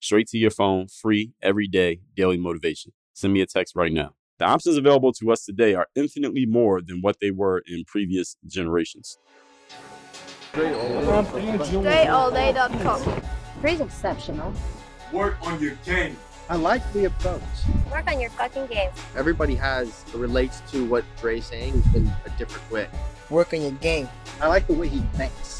straight to your phone, free every day, daily motivation. Send me a text right now. The options available to us today are infinitely more than what they were in previous generations. DreAllDay.com. Pretty exceptional. Work on your game. I like the approach. Work on your fucking game. Everybody has relates to what Dre's saying in a different way. Work on your game. I like the way he thinks.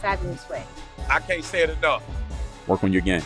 fabulous way. I can't say it enough. Work on your game.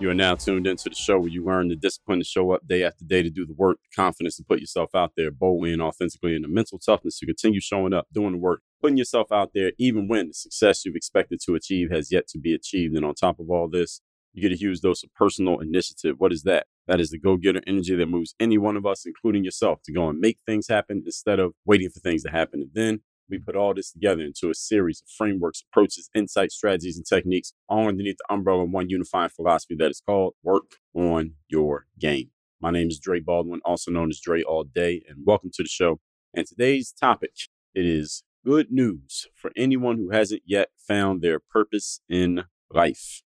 You are now tuned into the show where you learn the discipline to show up day after day to do the work, the confidence to put yourself out there boldly and authentically, and the mental toughness to continue showing up, doing the work, putting yourself out there, even when the success you've expected to achieve has yet to be achieved. And on top of all this, you get a huge dose of personal initiative. What is that? That is the go getter energy that moves any one of us, including yourself, to go and make things happen instead of waiting for things to happen. And then we put all this together into a series of frameworks, approaches, insights, strategies, and techniques, all underneath the umbrella of one unifying philosophy that is called Work on Your Game. My name is Dre Baldwin, also known as Dre All Day, and welcome to the show. And today's topic it is good news for anyone who hasn't yet found their purpose in life.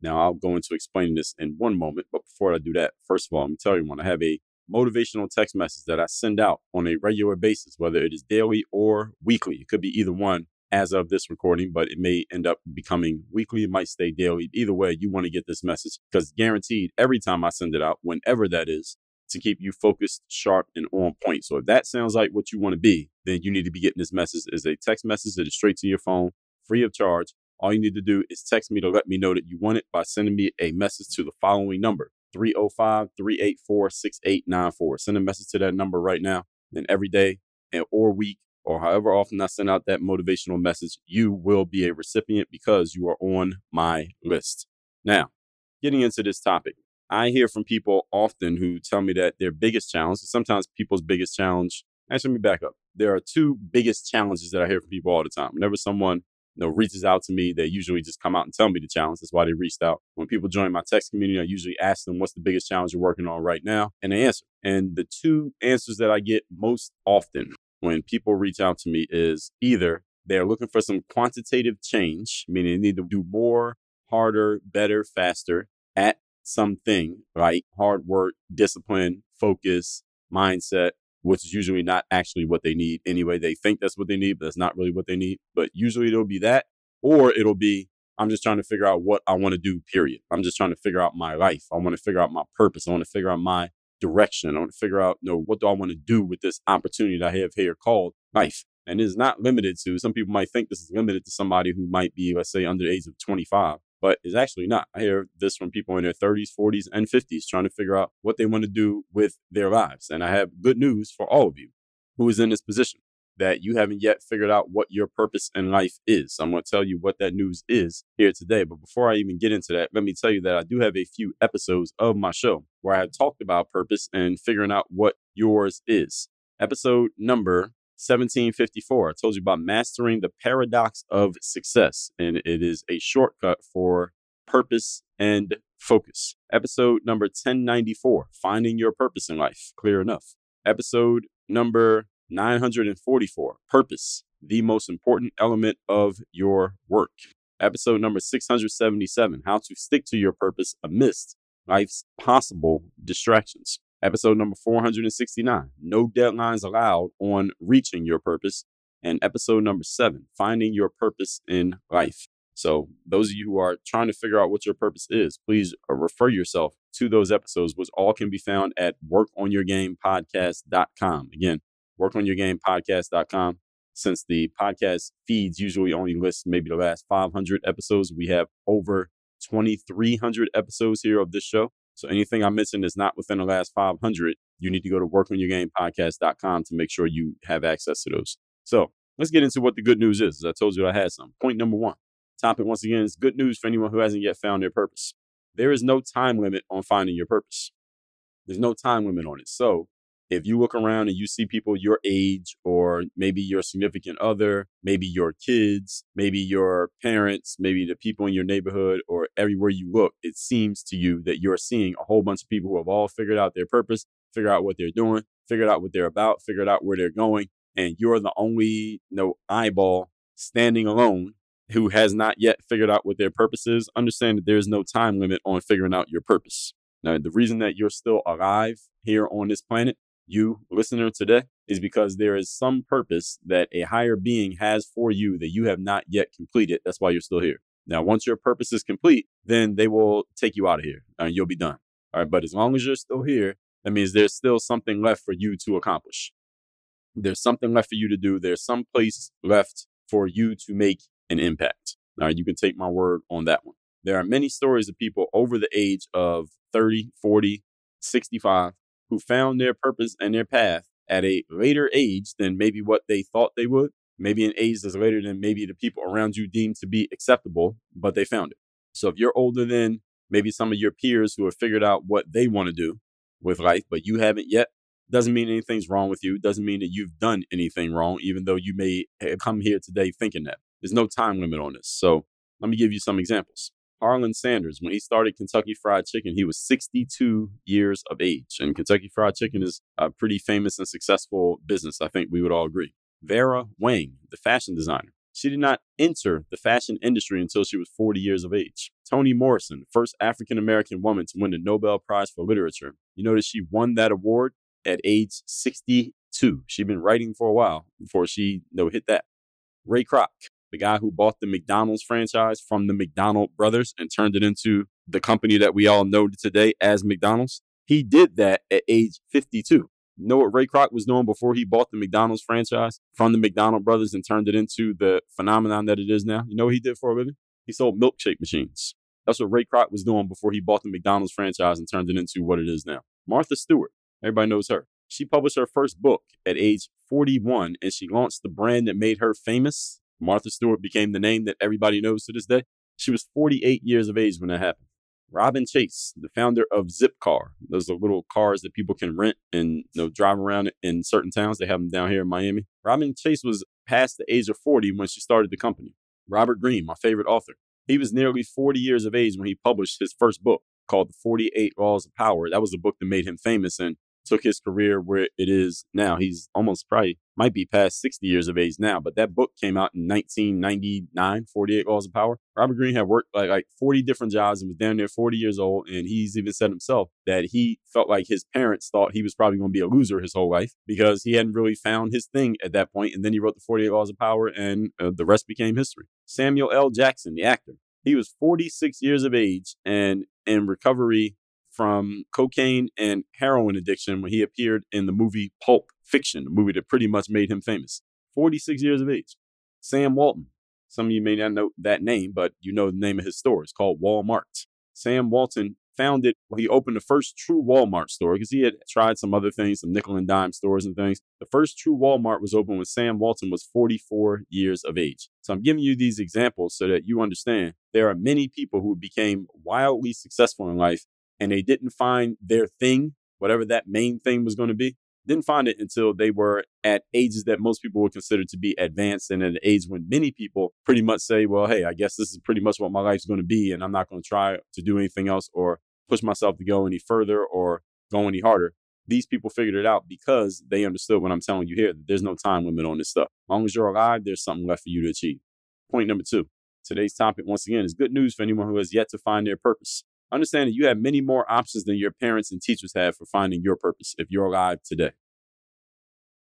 Now, I'll go into explaining this in one moment, but before I do that, first of all, let me tell you one. I have a motivational text message that I send out on a regular basis, whether it is daily or weekly. It could be either one as of this recording, but it may end up becoming weekly. It might stay daily. Either way, you want to get this message because guaranteed every time I send it out, whenever that is, to keep you focused, sharp, and on point. So if that sounds like what you want to be, then you need to be getting this message as a text message that is straight to your phone, free of charge. All you need to do is text me to let me know that you want it by sending me a message to the following number 305 384 6894. Send a message to that number right now. And every day and or week or however often I send out that motivational message, you will be a recipient because you are on my list. Now, getting into this topic, I hear from people often who tell me that their biggest challenge, sometimes people's biggest challenge, actually, let me back up. There are two biggest challenges that I hear from people all the time. Whenever someone know, reaches out to me, they usually just come out and tell me the challenge. That's why they reached out. When people join my text community, I usually ask them, what's the biggest challenge you're working on right now? And they answer. And the two answers that I get most often when people reach out to me is either they're looking for some quantitative change, meaning they need to do more, harder, better, faster at something, right? Hard work, discipline, focus, mindset, which is usually not actually what they need anyway. They think that's what they need, but that's not really what they need. But usually it'll be that, or it'll be, I'm just trying to figure out what I want to do, period. I'm just trying to figure out my life. I want to figure out my purpose. I want to figure out my direction. I want to figure out, you know, what do I want to do with this opportunity that I have here called life? And it's not limited to, some people might think this is limited to somebody who might be, let's say, under the age of 25 but it's actually not. I hear this from people in their 30s, 40s, and 50s trying to figure out what they want to do with their lives. And I have good news for all of you who is in this position that you haven't yet figured out what your purpose in life is. I'm going to tell you what that news is here today. But before I even get into that, let me tell you that I do have a few episodes of my show where I have talked about purpose and figuring out what yours is. Episode number 1754. I told you about mastering the paradox of success, and it is a shortcut for purpose and focus. Episode number 1094 Finding Your Purpose in Life. Clear enough. Episode number 944 Purpose, the most important element of your work. Episode number 677 How to Stick to Your Purpose Amidst Life's Possible Distractions. Episode number 469 No Deadlines Allowed on Reaching Your Purpose. And episode number seven Finding Your Purpose in Life. So, those of you who are trying to figure out what your purpose is, please uh, refer yourself to those episodes, which all can be found at workonyourgamepodcast.com. Again, workonyourgamepodcast.com. Since the podcast feeds usually only list maybe the last 500 episodes, we have over 2,300 episodes here of this show. So anything I mentioned is not within the last 500. You need to go to workonyourgamepodcast.com to make sure you have access to those. So let's get into what the good news is. As I told you, I had some. Point number one. Topic once again is good news for anyone who hasn't yet found their purpose. There is no time limit on finding your purpose. There's no time limit on it. So if you look around and you see people your age or maybe your significant other, maybe your kids, maybe your parents, maybe the people in your neighborhood or everywhere you look, it seems to you that you're seeing a whole bunch of people who have all figured out their purpose, figured out what they're doing, figured out what they're about, figured out where they're going, and you're the only you know, eyeball standing alone who has not yet figured out what their purpose is. Understand that there is no time limit on figuring out your purpose. Now, the reason that you're still alive here on this planet you, listener, today is because there is some purpose that a higher being has for you that you have not yet completed. That's why you're still here. Now, once your purpose is complete, then they will take you out of here and you'll be done. All right. But as long as you're still here, that means there's still something left for you to accomplish. There's something left for you to do. There's some place left for you to make an impact. All right. You can take my word on that one. There are many stories of people over the age of 30, 40, 65 who found their purpose and their path at a later age than maybe what they thought they would, maybe an age that's later than maybe the people around you deemed to be acceptable, but they found it. So if you're older than maybe some of your peers who have figured out what they want to do with life, but you haven't yet, doesn't mean anything's wrong with you. Doesn't mean that you've done anything wrong, even though you may come here today thinking that. There's no time limit on this. So let me give you some examples. Harlan Sanders, when he started Kentucky Fried Chicken, he was 62 years of age. And Kentucky Fried Chicken is a pretty famous and successful business. I think we would all agree. Vera Wang, the fashion designer, she did not enter the fashion industry until she was 40 years of age. Toni Morrison, first African American woman to win the Nobel Prize for Literature. You notice she won that award at age 62. She'd been writing for a while before she you know, hit that. Ray Kroc, the guy who bought the McDonald's franchise from the McDonald brothers and turned it into the company that we all know today as McDonald's. He did that at age 52. You know what Ray Kroc was doing before he bought the McDonald's franchise from the McDonald brothers and turned it into the phenomenon that it is now? You know what he did for a living? He sold milkshake machines. That's what Ray Kroc was doing before he bought the McDonald's franchise and turned it into what it is now. Martha Stewart, everybody knows her. She published her first book at age 41 and she launched the brand that made her famous Martha Stewart became the name that everybody knows to this day. She was 48 years of age when that happened. Robin Chase, the founder of Zipcar, those are little cars that people can rent and you know, drive around in certain towns. They have them down here in Miami. Robin Chase was past the age of 40 when she started the company. Robert Greene, my favorite author, he was nearly 40 years of age when he published his first book called The 48 Laws of Power. That was the book that made him famous. And took his career where it is now. He's almost probably might be past 60 years of age now, but that book came out in 1999, 48 Laws of Power. Robert Greene had worked like, like 40 different jobs and was down there 40 years old. And he's even said himself that he felt like his parents thought he was probably going to be a loser his whole life because he hadn't really found his thing at that point. And then he wrote the 48 Laws of Power and uh, the rest became history. Samuel L. Jackson, the actor, he was 46 years of age and in recovery from cocaine and heroin addiction when he appeared in the movie Pulp Fiction, a movie that pretty much made him famous. 46 years of age. Sam Walton. Some of you may not know that name, but you know the name of his store. It's called Walmart. Sam Walton founded, well, he opened the first true Walmart store because he had tried some other things, some nickel and dime stores and things. The first true Walmart was opened when Sam Walton was 44 years of age. So I'm giving you these examples so that you understand there are many people who became wildly successful in life and they didn't find their thing, whatever that main thing was going to be, didn't find it until they were at ages that most people would consider to be advanced and at an age when many people pretty much say, well, hey, I guess this is pretty much what my life's going to be, and I'm not going to try to do anything else or push myself to go any further or go any harder. These people figured it out because they understood what I'm telling you here that there's no time limit on this stuff. As long as you're alive, there's something left for you to achieve. Point number two. Today's topic, once again, is good news for anyone who has yet to find their purpose. Understand that you have many more options than your parents and teachers have for finding your purpose if you're alive today.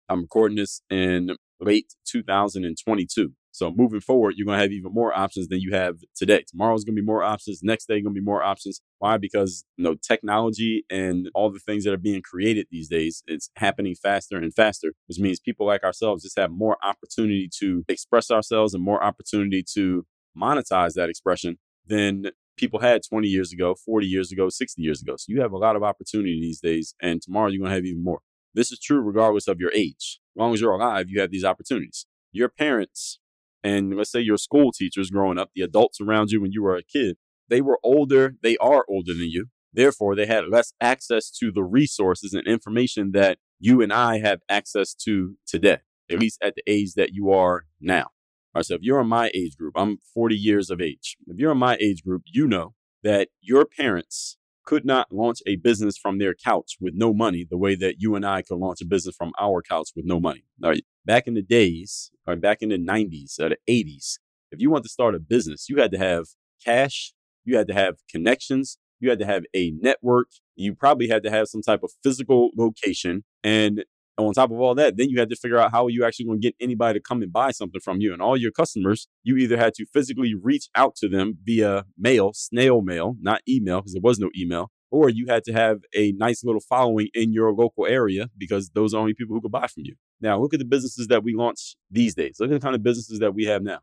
I'm recording this in late 2022. So moving forward, you're going to have even more options than you have today. Tomorrow's going to be more options. Next day going to be more options. Why? Because you know technology and all the things that are being created these days, it's happening faster and faster, which means people like ourselves just have more opportunity to express ourselves and more opportunity to monetize that expression than people had 20 years ago, 40 years ago, 60 years ago. So you have a lot of opportunity these days, and tomorrow you're going to have even more. This is true regardless of your age. As long as you're alive, you have these opportunities. Your parents and let's say your school teachers growing up, the adults around you when you were a kid, they were older, they are older than you. Therefore, they had less access to the resources and information that you and I have access to today, at least at the age that you are now. All right, so if you're in my age group, I'm 40 years of age. If you're in my age group, you know that your parents could not launch a business from their couch with no money the way that you and I could launch a business from our couch with no money. All right. Back in the days, or back in the 90s or the 80s, if you want to start a business, you had to have cash, you had to have connections, you had to have a network, you probably had to have some type of physical location. And on top of all that, then you had to figure out how are you actually going to get anybody to come and buy something from you. And all your customers, you either had to physically reach out to them via mail, snail mail, not email, because there was no email, or you had to have a nice little following in your local area because those are only people who could buy from you. Now, look at the businesses that we launch these days. Look at the kind of businesses that we have now.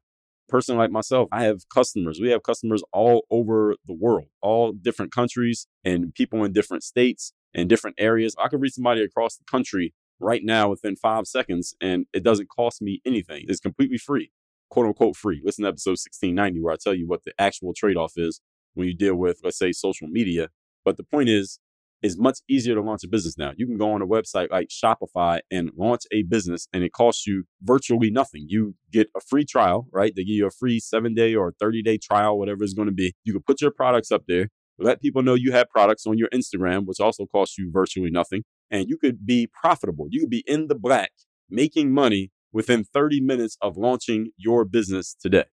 Person like myself, I have customers. We have customers all over the world, all different countries and people in different states and different areas. I could reach somebody across the country right now within five seconds, and it doesn't cost me anything. It's completely free, quote unquote free. Listen to episode 1690, where I tell you what the actual trade off is when you deal with, let's say, social media. But the point is, it's much easier to launch a business now. You can go on a website like Shopify and launch a business, and it costs you virtually nothing. You get a free trial, right? They give you a free seven day or 30 day trial, whatever it's going to be. You can put your products up there, let people know you have products on your Instagram, which also costs you virtually nothing and you could be profitable. You could be in the black, making money within 30 minutes of launching your business today.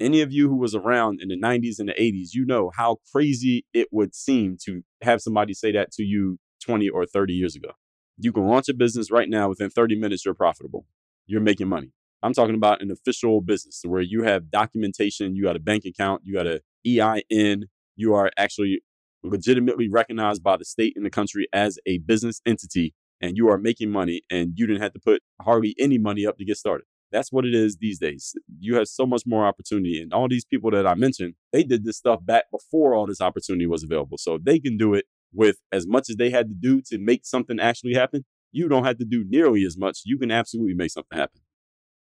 Any of you who was around in the 90s and the 80s, you know how crazy it would seem to have somebody say that to you 20 or 30 years ago. You can launch a business right now within 30 minutes, you're profitable. You're making money. I'm talking about an official business where you have documentation, you got a bank account, you got an EIN, you are actually legitimately recognized by the state and the country as a business entity and you are making money and you didn't have to put hardly any money up to get started. That's what it is these days. You have so much more opportunity. And all these people that I mentioned, they did this stuff back before all this opportunity was available. So if they can do it with as much as they had to do to make something actually happen, you don't have to do nearly as much. You can absolutely make something happen.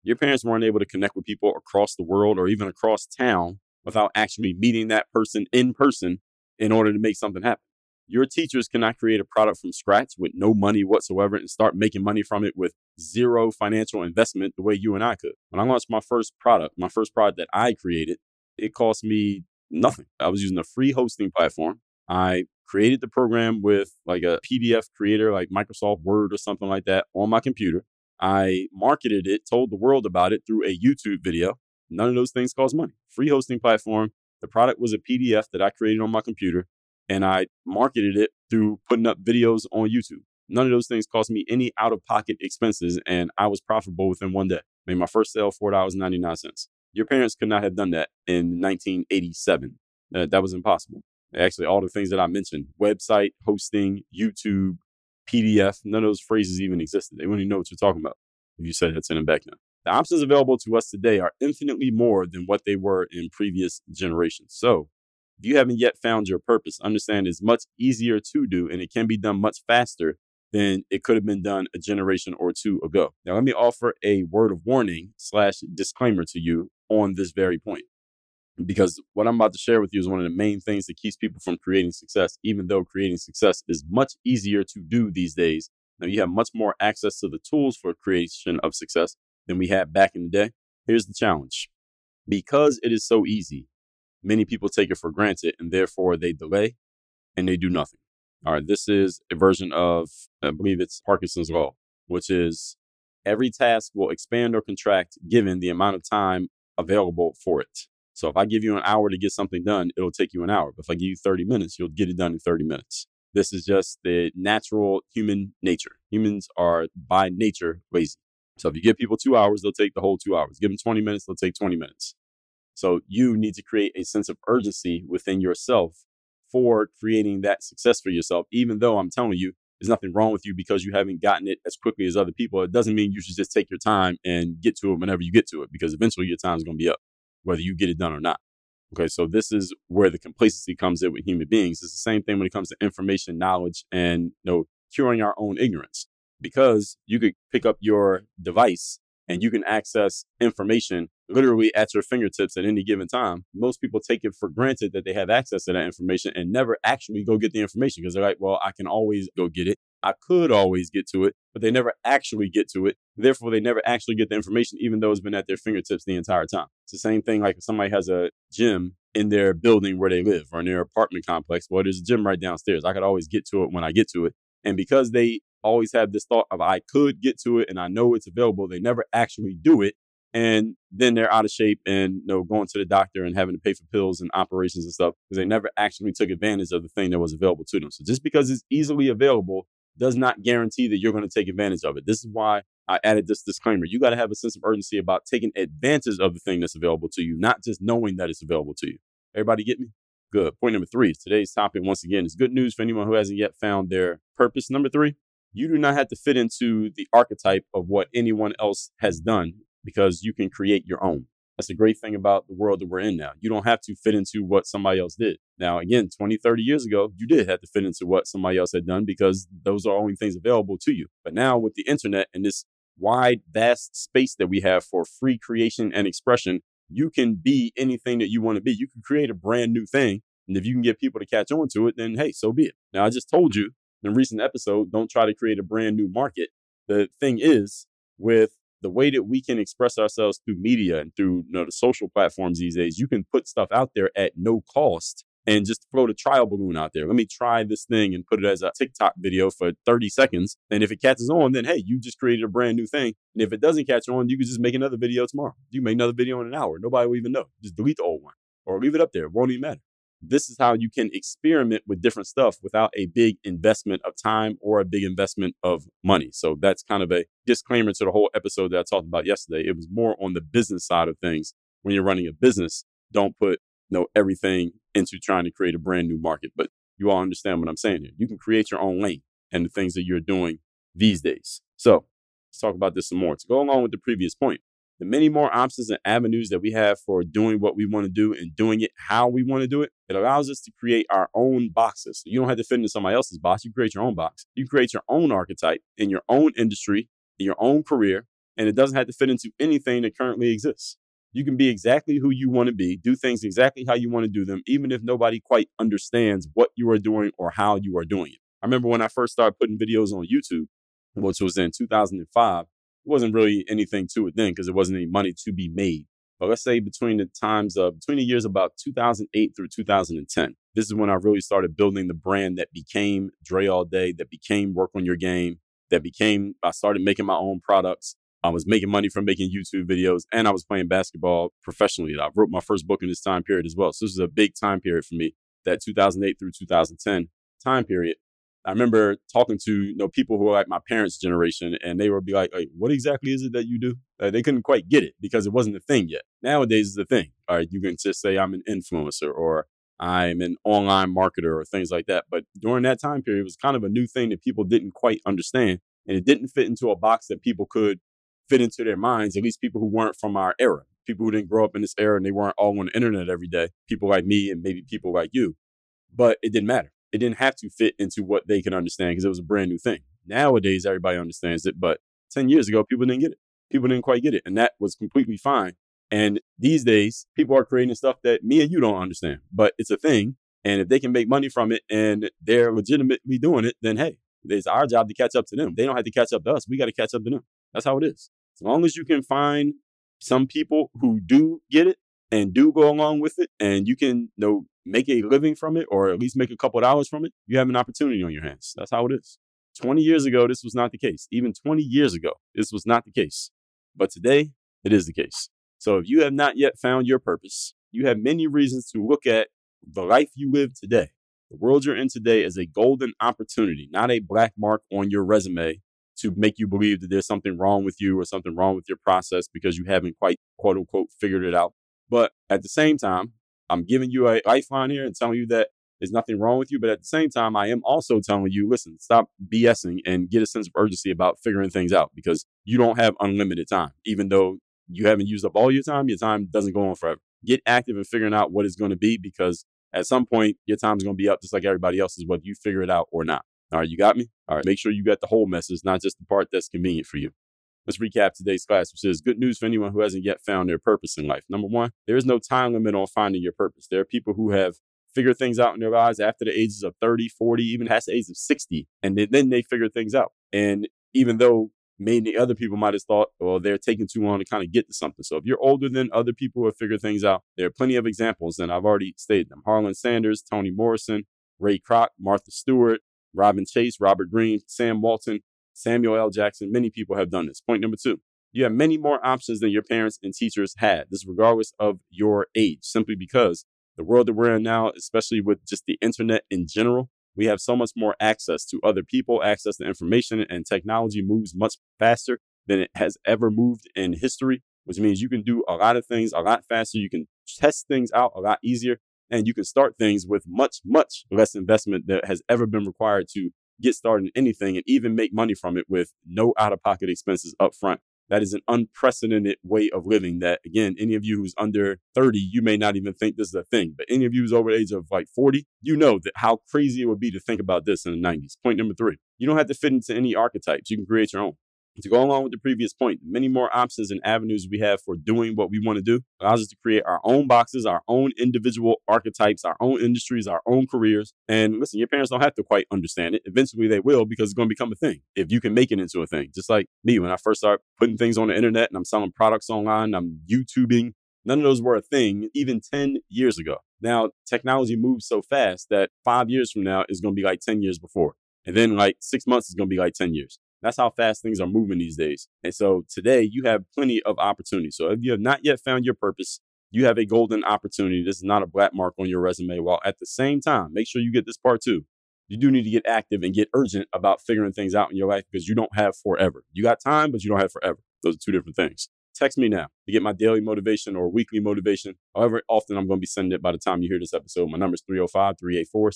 Your parents weren't able to connect with people across the world or even across town without actually meeting that person in person in order to make something happen. Your teachers cannot create a product from scratch with no money whatsoever and start making money from it with zero financial investment the way you and I could. When I launched my first product, my first product that I created, it cost me nothing. I was using a free hosting platform. I created the program with like a PDF creator like Microsoft Word or something like that on my computer. I marketed it, told the world about it through a YouTube video. None of those things cost money. Free hosting platform, the product was a PDF that I created on my computer and I marketed it through putting up videos on YouTube. None of those things cost me any out of pocket expenses and I was profitable within one day. Made my first sale $4.99. Your parents could not have done that in 1987. Uh, that was impossible. Actually, all the things that I mentioned website, hosting, YouTube, PDF none of those phrases even existed. They wouldn't even know what you're talking about if you said that to them back then. The options available to us today are infinitely more than what they were in previous generations. So, if you haven't yet found your purpose, understand it's much easier to do and it can be done much faster than it could have been done a generation or two ago. Now, let me offer a word of warning slash disclaimer to you on this very point. Because what I'm about to share with you is one of the main things that keeps people from creating success, even though creating success is much easier to do these days. Now, you have much more access to the tools for creation of success than we had back in the day. Here's the challenge because it is so easy, many people take it for granted and therefore they delay and they do nothing. All right, this is a version of, I believe it's Parkinson's Law, which is every task will expand or contract given the amount of time available for it. So if I give you an hour to get something done, it'll take you an hour. But if I give you 30 minutes, you'll get it done in 30 minutes. This is just the natural human nature. Humans are by nature lazy. So if you give people two hours, they'll take the whole two hours. Give them 20 minutes, they'll take 20 minutes. So you need to create a sense of urgency within yourself for creating that success for yourself, even though I'm telling you, there's nothing wrong with you because you haven't gotten it as quickly as other people. It doesn't mean you should just take your time and get to it whenever you get to it, because eventually your time is going to be up, whether you get it done or not. Okay, so this is where the complacency comes in with human beings. It's the same thing when it comes to information, knowledge, and you know, curing our own ignorance. Because you could pick up your device and you can access information literally at your fingertips at any given time. Most people take it for granted that they have access to that information and never actually go get the information because they're like, well, I can always go get it. I could always get to it, but they never actually get to it. Therefore, they never actually get the information, even though it's been at their fingertips the entire time. It's the same thing like if somebody has a gym in their building where they live or in their apartment complex. Well, there's a gym right downstairs. I could always get to it when I get to it. And because they always have this thought of I could get to it and I know it's available, they never actually do it and then they're out of shape and you know going to the doctor and having to pay for pills and operations and stuff because they never actually took advantage of the thing that was available to them. So just because it's easily available does not guarantee that you're going to take advantage of it. This is why I added this disclaimer. You got to have a sense of urgency about taking advantage of the thing that's available to you, not just knowing that it's available to you. Everybody get me? Good. Point number three. Today's topic, once again, is good news for anyone who hasn't yet found their purpose. Number three, you do not have to fit into the archetype of what anyone else has done because you can create your own. That's the great thing about the world that we're in now. You don't have to fit into what somebody else did. Now, again, 20, 30 years ago, you did have to fit into what somebody else had done because those are only things available to you. But now with the internet and this wide, vast space that we have for free creation and expression, you can be anything that you want to be. You can create a brand new thing. And if you can get people to catch on to it, then hey, so be it. Now, I just told you in a recent episode, don't try to create a brand new market. The thing is, with the way that we can express ourselves through media and through you know, the social platforms these days, you can put stuff out there at no cost and just float a trial balloon out there. Let me try this thing and put it as a TikTok video for 30 seconds. And if it catches on, then hey, you just created a brand new thing. And if it doesn't catch on, you can just make another video tomorrow. You make another video in an hour. Nobody will even know. Just delete the old one or leave it up there. It won't even matter. This is how you can experiment with different stuff without a big investment of time or a big investment of money. So that's kind of a disclaimer to the whole episode that I talked about yesterday. It was more on the business side of things. When you're running a business, don't put you know everything into trying to create a brand new market. But you all understand what I'm saying here. You can create your own lane and the things that you're doing these days. So let's talk about this some more. To go along with the previous point, the many more options and avenues that we have for doing what we want to do and doing it how we want to do it, it allows us to create our own boxes. So you don't have to fit into somebody else's box. You create your own box. You create your own archetype in your own industry, in your own career, and it doesn't have to fit into anything that currently exists. You can be exactly who you want to be, do things exactly how you want to do them, even if nobody quite understands what you are doing or how you are doing it. I remember when I first started putting videos on YouTube, which was in 2005, wasn't really anything to it then because there wasn't any money to be made. But let's say between the times of between the years about 2008 through 2010, this is when I really started building the brand that became Dre All Day, that became Work on Your Game, that became I started making my own products. I was making money from making YouTube videos, and I was playing basketball professionally. I wrote my first book in this time period as well. So this is a big time period for me. That 2008 through 2010 time period I remember talking to you know people who are like my parents' generation, and they would be like, "What exactly is it that you do?" They couldn't quite get it because it wasn't a thing yet. Nowadays, it's a thing. All right, you can just say I'm an influencer or I'm an online marketer or things like that. But during that time period, it was kind of a new thing that people didn't quite understand, and it didn't fit into a box that people could fit into their minds. At least people who weren't from our era, people who didn't grow up in this era, and they weren't all on the internet every day. People like me and maybe people like you. But it didn't matter it didn't have to fit into what they can understand because it was a brand new thing. Nowadays, everybody understands it, but 10 years ago, people didn't get it. People didn't quite get it. And that was completely fine. And these days, people are creating stuff that me and you don't understand, but it's a thing. And if they can make money from it and they're legitimately doing it, then hey, it's our job to catch up to them. They don't have to catch up to us. We got to catch up to them. That's how it is. As long as you can find some people who do get it and do go along with it, and you can you know make a living from it or at least make a couple dollars from it, you have an opportunity on your hands. That's how it is. 20 years ago, this was not the case. Even 20 years ago, this was not the case. But today, it is the case. So if you have not yet found your purpose, you have many reasons to look at the life you live today. The world you're in today is a golden opportunity, not a black mark on your resume to make you believe that there's something wrong with you or something wrong with your process because you haven't quite quote unquote figured it out. But at the same time, I'm giving you a lifeline here and telling you that there's nothing wrong with you. But at the same time, I am also telling you, listen, stop BSing and get a sense of urgency about figuring things out because you don't have unlimited time. Even though you haven't used up all your time, your time doesn't go on forever. Get active in figuring out what it's going to be because at some point, your time's going to be up just like everybody else's, whether you figure it out or not. All right, you got me? All right, make sure you got the whole message, not just the part that's convenient for you. Let's recap today's class, which is good news for anyone who hasn't yet found their purpose in life. Number one, there is no time limit on finding your purpose. There are people who have figured things out in their lives after the ages of 30, 40, even past the age of 60, and then they figure things out. And even though many other people might have thought, well, they're taking too long to kind of get to something. So if you're older than other people who have figured things out, there are plenty of examples, and I've already stated them. Harlan Sanders, Toni Morrison, Ray Kroc, Martha Stewart, Robin Chase, Robert Greene, Sam Walton, Samuel L. Jackson. Many people have done this. Point number two. You have many more options than your parents and teachers had. This regardless of your age, simply because the world that we're in now, especially with just the internet in general, we have so much more access to other people, access to information, and technology moves much faster than it has ever moved in history, which means you can do a lot of things a lot faster. You can test things out a lot easier, and you can start things with much, much less investment that has ever been required to get started in anything and even make money from it with no out of pocket expenses up front. That is an unprecedented way of living that, again, any of you who's under 30, you may not even think this is a thing. But any of you who's over the age of like 40, you know that how crazy it would be to think about this in the 90s. Point number three, you don't have to fit into any archetypes. You can create your own. To go along with the previous point, many more options and avenues we have for doing what we want to do allows us to create our own boxes, our own individual archetypes, our own industries, our own careers. And listen, your parents don't have to quite understand it. Eventually they will because it's going to become a thing if you can make it into a thing. Just like me, when I first started putting things on the internet and I'm selling products online, I'm YouTubing. None of those were a thing even 10 years ago. Now, technology moves so fast that five years from now is going to be like 10 years before. And then like six months is going to be like 10 years. That's how fast things are moving these days. And so today you have plenty of opportunity. So if you have not yet found your purpose, you have a golden opportunity. This is not a black mark on your resume. While at the same time, make sure you get this part too. You do need to get active and get urgent about figuring things out in your life because you don't have forever. You got time, but you don't have forever. Those are two different things. Text me now to get my daily motivation or weekly motivation. However often I'm going to be sending it by the time you hear this episode. My number is 305 384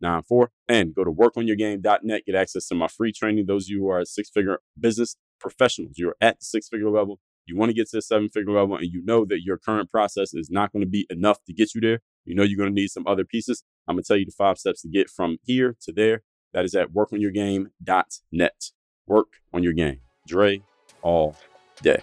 94 and go to workonyourgame.net. Get access to my free training. Those of you who are six figure business professionals, you're at six figure level. You want to get to the seven figure level and you know that your current process is not going to be enough to get you there. You know you're going to need some other pieces. I'm going to tell you the five steps to get from here to there. That is at workonyourgame.net. Work on your game. Dre all day.